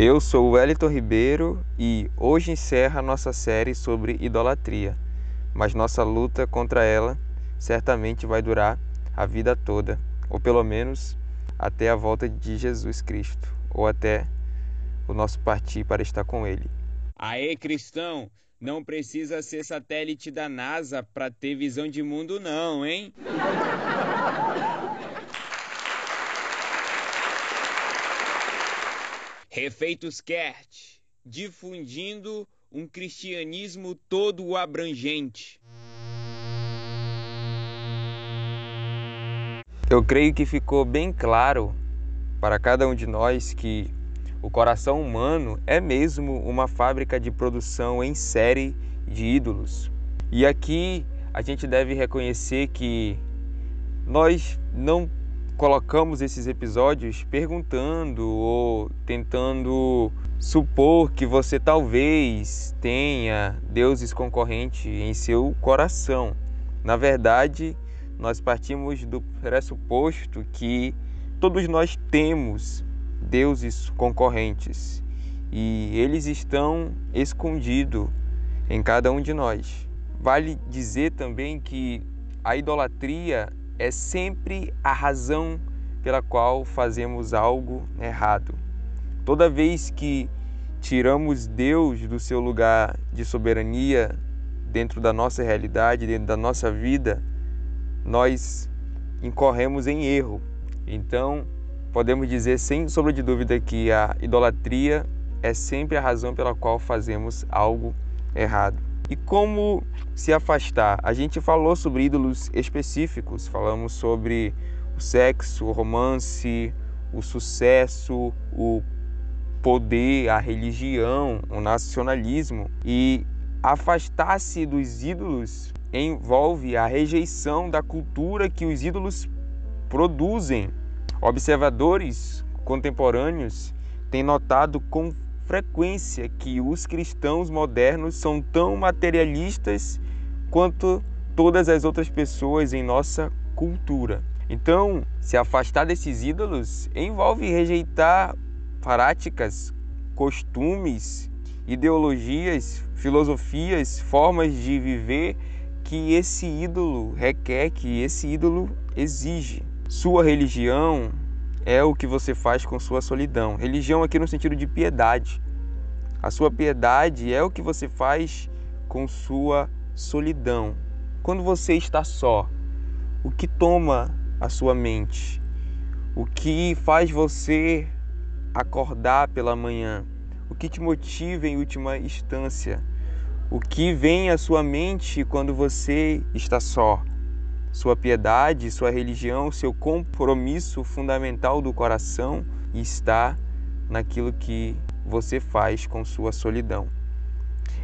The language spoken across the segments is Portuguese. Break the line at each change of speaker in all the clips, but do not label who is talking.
Eu sou o Wellington Ribeiro e hoje encerra nossa série sobre idolatria, mas nossa luta contra ela certamente vai durar a vida toda, ou pelo menos até a volta de Jesus Cristo, ou até o nosso partir para estar com Ele.
Aê, cristão! Não precisa ser satélite da NASA para ter visão de mundo, não, hein? Refeitos Kert, difundindo um cristianismo todo abrangente.
Eu creio que ficou bem claro para cada um de nós que o coração humano é mesmo uma fábrica de produção em série de ídolos. E aqui a gente deve reconhecer que nós não colocamos esses episódios perguntando ou tentando supor que você talvez tenha deuses concorrentes em seu coração. Na verdade, nós partimos do pressuposto que todos nós temos deuses concorrentes e eles estão escondidos em cada um de nós. Vale dizer também que a idolatria é sempre a razão pela qual fazemos algo errado. Toda vez que tiramos Deus do seu lugar de soberania dentro da nossa realidade, dentro da nossa vida, nós incorremos em erro. Então, podemos dizer sem sombra de dúvida que a idolatria é sempre a razão pela qual fazemos algo errado. E como se afastar? A gente falou sobre ídolos específicos, falamos sobre o sexo, o romance, o sucesso, o poder, a religião, o nacionalismo. E afastar-se dos ídolos envolve a rejeição da cultura que os ídolos produzem. Observadores contemporâneos têm notado com frequência que os cristãos modernos são tão materialistas quanto todas as outras pessoas em nossa cultura. Então, se afastar desses ídolos envolve rejeitar práticas, costumes, ideologias, filosofias, formas de viver que esse ídolo requer, que esse ídolo exige. Sua religião, é o que você faz com sua solidão. Religião aqui no sentido de piedade. A sua piedade é o que você faz com sua solidão. Quando você está só, o que toma a sua mente? O que faz você acordar pela manhã? O que te motiva em última instância? O que vem à sua mente quando você está só? Sua piedade, sua religião, seu compromisso fundamental do coração está naquilo que você faz com sua solidão.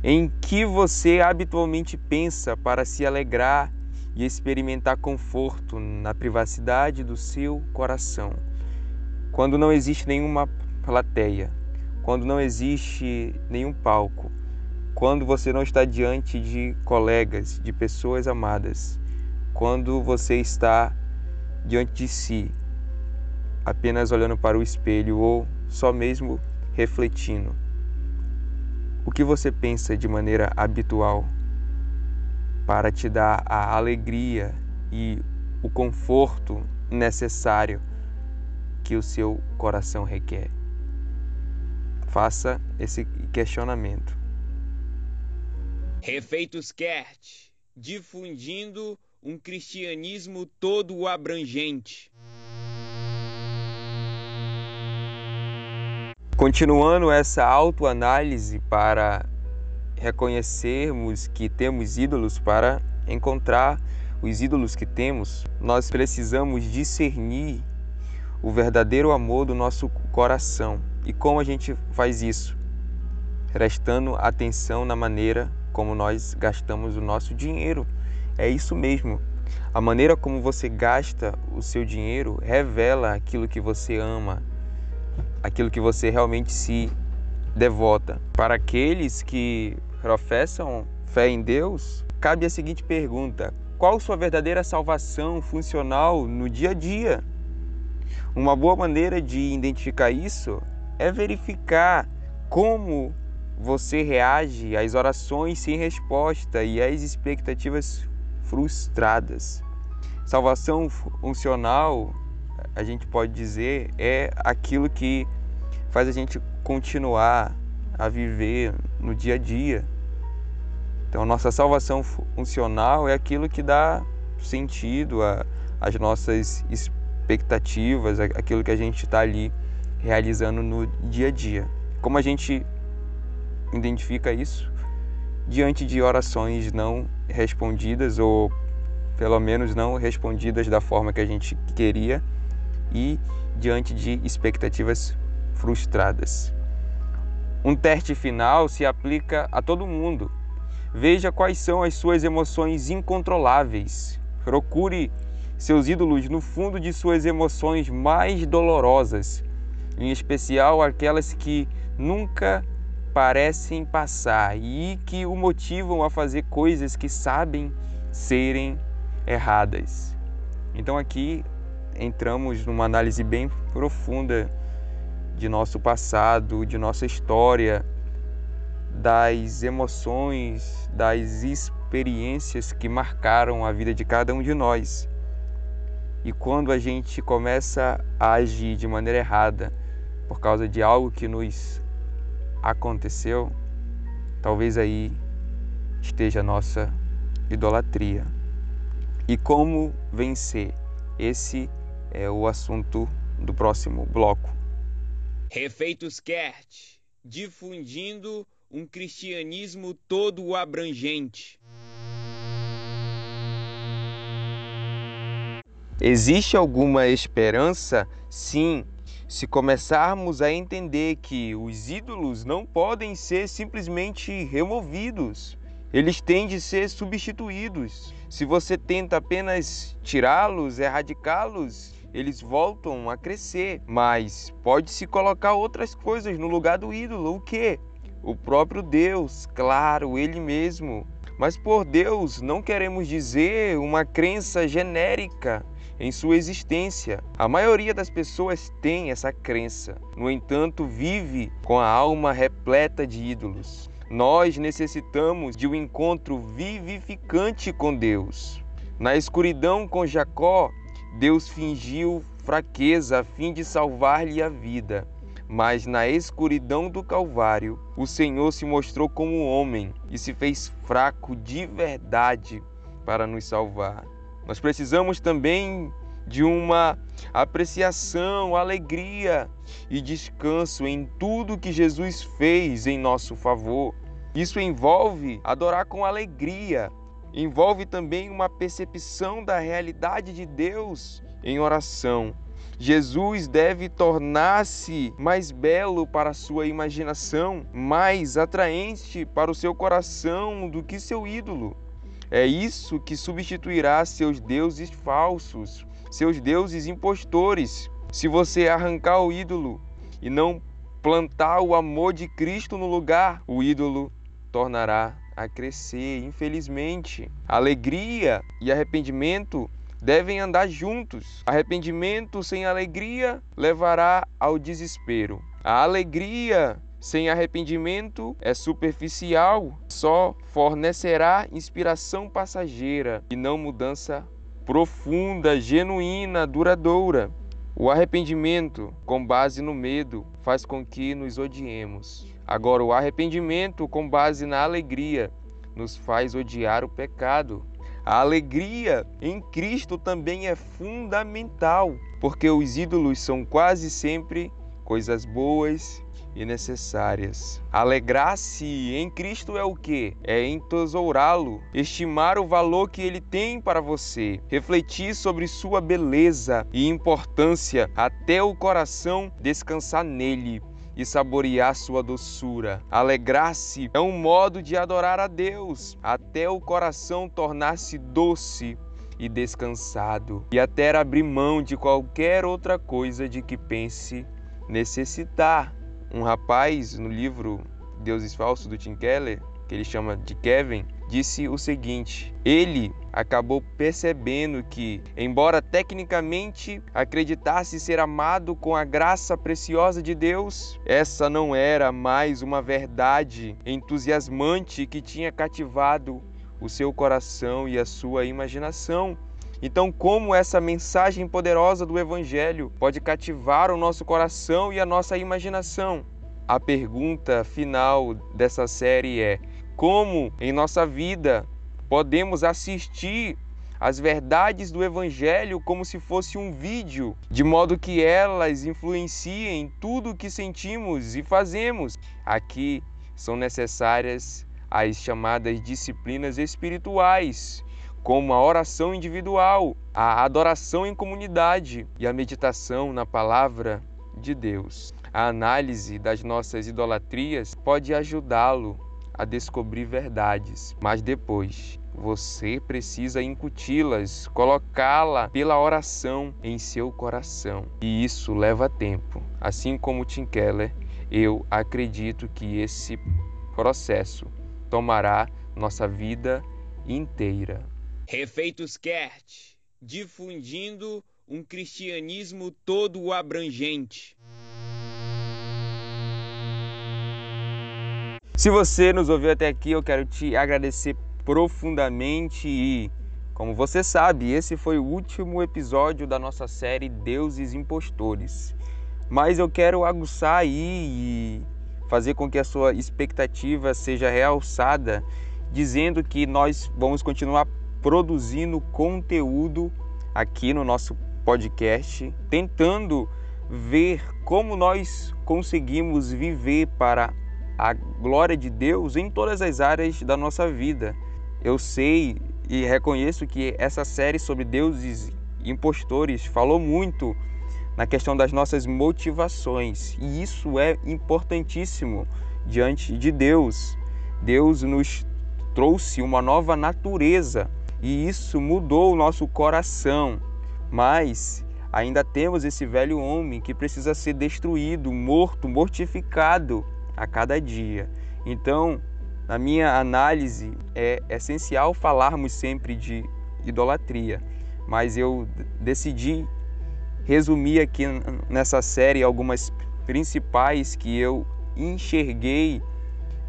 Em que você habitualmente pensa para se alegrar e experimentar conforto na privacidade do seu coração. Quando não existe nenhuma plateia, quando não existe nenhum palco, quando você não está diante de colegas, de pessoas amadas quando você está diante de si, apenas olhando para o espelho ou só mesmo refletindo. O que você pensa de maneira habitual para te dar a alegria e o conforto necessário que o seu coração requer? Faça esse questionamento.
Refeitos Kert, difundindo um cristianismo todo abrangente.
Continuando essa autoanálise para reconhecermos que temos ídolos, para encontrar os ídolos que temos, nós precisamos discernir o verdadeiro amor do nosso coração. E como a gente faz isso? Prestando atenção na maneira como nós gastamos o nosso dinheiro é isso mesmo. A maneira como você gasta o seu dinheiro revela aquilo que você ama, aquilo que você realmente se devota. Para aqueles que professam fé em Deus, cabe a seguinte pergunta: qual sua verdadeira salvação funcional no dia a dia? Uma boa maneira de identificar isso é verificar como você reage às orações sem resposta e às expectativas frustradas. Salvação funcional, a gente pode dizer, é aquilo que faz a gente continuar a viver no dia a dia. Então, nossa salvação funcional é aquilo que dá sentido às nossas expectativas, aquilo que a gente está ali realizando no dia a dia. Como a gente identifica isso? Diante de orações não respondidas ou pelo menos não respondidas da forma que a gente queria e diante de expectativas frustradas. Um teste final se aplica a todo mundo. Veja quais são as suas emoções incontroláveis. Procure seus ídolos no fundo de suas emoções mais dolorosas, em especial aquelas que nunca parecem passar e que o motivam a fazer coisas que sabem serem erradas. Então aqui entramos numa análise bem profunda de nosso passado, de nossa história, das emoções, das experiências que marcaram a vida de cada um de nós. E quando a gente começa a agir de maneira errada por causa de algo que nos aconteceu, talvez aí esteja a nossa idolatria. E como vencer? Esse é o assunto do próximo bloco.
Refeitos Kert, difundindo um cristianismo todo abrangente.
Existe alguma esperança? Sim, se começarmos a entender que os ídolos não podem ser simplesmente removidos, eles têm de ser substituídos. Se você tenta apenas tirá-los, erradicá-los, eles voltam a crescer. Mas pode-se colocar outras coisas no lugar do ídolo. O que? O próprio Deus, claro, Ele mesmo. Mas por Deus não queremos dizer uma crença genérica em sua existência. A maioria das pessoas tem essa crença, no entanto, vive com a alma repleta de ídolos. Nós necessitamos de um encontro vivificante com Deus. Na escuridão com Jacó, Deus fingiu fraqueza a fim de salvar-lhe a vida. Mas na escuridão do Calvário, o Senhor se mostrou como homem e se fez fraco de verdade para nos salvar. Nós precisamos também de uma apreciação, alegria e descanso em tudo que Jesus fez em nosso favor. Isso envolve adorar com alegria, envolve também uma percepção da realidade de Deus em oração. Jesus deve tornar-se mais belo para a sua imaginação, mais atraente para o seu coração do que seu ídolo. É isso que substituirá seus deuses falsos, seus deuses impostores. Se você arrancar o ídolo e não plantar o amor de Cristo no lugar, o ídolo tornará a crescer. Infelizmente, alegria e arrependimento devem andar juntos. Arrependimento sem alegria levará ao desespero. A alegria sem arrependimento é superficial, só fornecerá inspiração passageira e não mudança profunda, genuína, duradoura. O arrependimento, com base no medo, faz com que nos odiemos. Agora, o arrependimento, com base na alegria, nos faz odiar o pecado. A alegria em Cristo também é fundamental, porque os ídolos são quase sempre coisas boas e necessárias. Alegrar-se em Cristo é o que? É entesourá-lo, estimar o valor que ele tem para você, refletir sobre sua beleza e importância até o coração descansar nele e saborear sua doçura. Alegrar-se é um modo de adorar a Deus, até o coração tornar-se doce e descansado, e até abrir mão de qualquer outra coisa de que pense necessitar. Um rapaz no livro Deuses Falsos do Tim Keller, que ele chama de Kevin, disse o seguinte: ele acabou percebendo que, embora tecnicamente acreditasse ser amado com a graça preciosa de Deus, essa não era mais uma verdade entusiasmante que tinha cativado o seu coração e a sua imaginação. Então, como essa mensagem poderosa do Evangelho pode cativar o nosso coração e a nossa imaginação? A pergunta final dessa série é: como em nossa vida podemos assistir as verdades do Evangelho como se fosse um vídeo, de modo que elas influenciem tudo o que sentimos e fazemos. Aqui são necessárias as chamadas disciplinas espirituais, como a oração individual, a adoração em comunidade e a meditação na palavra de Deus. A análise das nossas idolatrias pode ajudá-lo a descobrir verdades, mas depois você precisa incuti-las, colocá-la pela oração em seu coração. E isso leva tempo. Assim como Tim Keller, eu acredito que esse processo tomará nossa vida inteira.
Refeitos Kert, difundindo um cristianismo todo abrangente.
Se você nos ouviu até aqui, eu quero te agradecer profundamente e, como você sabe, esse foi o último episódio da nossa série Deuses Impostores. Mas eu quero aguçar aí e fazer com que a sua expectativa seja realçada, dizendo que nós vamos continuar produzindo conteúdo aqui no nosso podcast, tentando ver como nós conseguimos viver para a glória de Deus em todas as áreas da nossa vida. Eu sei e reconheço que essa série sobre deuses impostores falou muito na questão das nossas motivações, e isso é importantíssimo diante de Deus. Deus nos trouxe uma nova natureza e isso mudou o nosso coração, mas ainda temos esse velho homem que precisa ser destruído, morto, mortificado a cada dia. Então, na minha análise, é essencial falarmos sempre de idolatria, mas eu decidi resumir aqui nessa série algumas principais que eu enxerguei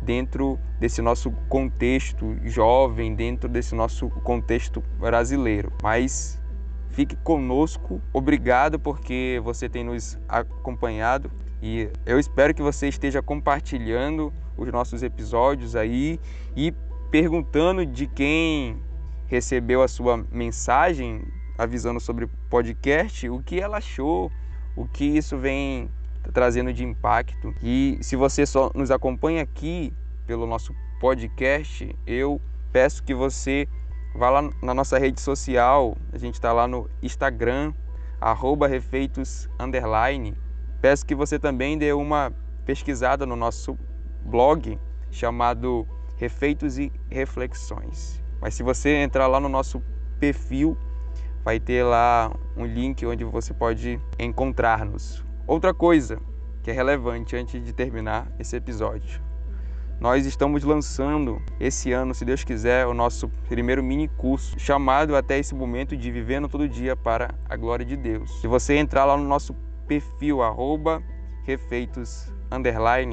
dentro desse nosso contexto jovem, dentro desse nosso contexto brasileiro. Mas fique conosco, obrigado porque você tem nos acompanhado e eu espero que você esteja compartilhando os nossos episódios aí e perguntando de quem recebeu a sua mensagem avisando sobre podcast, o que ela achou, o que isso vem trazendo de impacto. E se você só nos acompanha aqui pelo nosso podcast, eu peço que você vá lá na nossa rede social, a gente está lá no Instagram, arroba refeitos, underline, Peço que você também dê uma pesquisada no nosso blog chamado Refeitos e Reflexões. Mas se você entrar lá no nosso perfil, vai ter lá um link onde você pode encontrar-nos. Outra coisa que é relevante antes de terminar esse episódio. Nós estamos lançando esse ano, se Deus quiser, o nosso primeiro mini curso, chamado até esse momento de Vivendo Todo Dia para a Glória de Deus. Se você entrar lá no nosso perfil arroba refeitos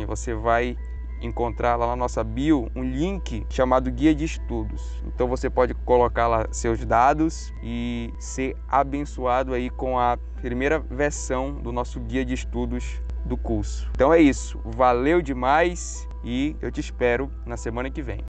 você vai encontrar lá na nossa bio um link chamado guia de estudos. Então você pode colocar lá seus dados e ser abençoado aí com a primeira versão do nosso guia de estudos do curso. Então é isso. Valeu demais e eu te espero na semana que vem.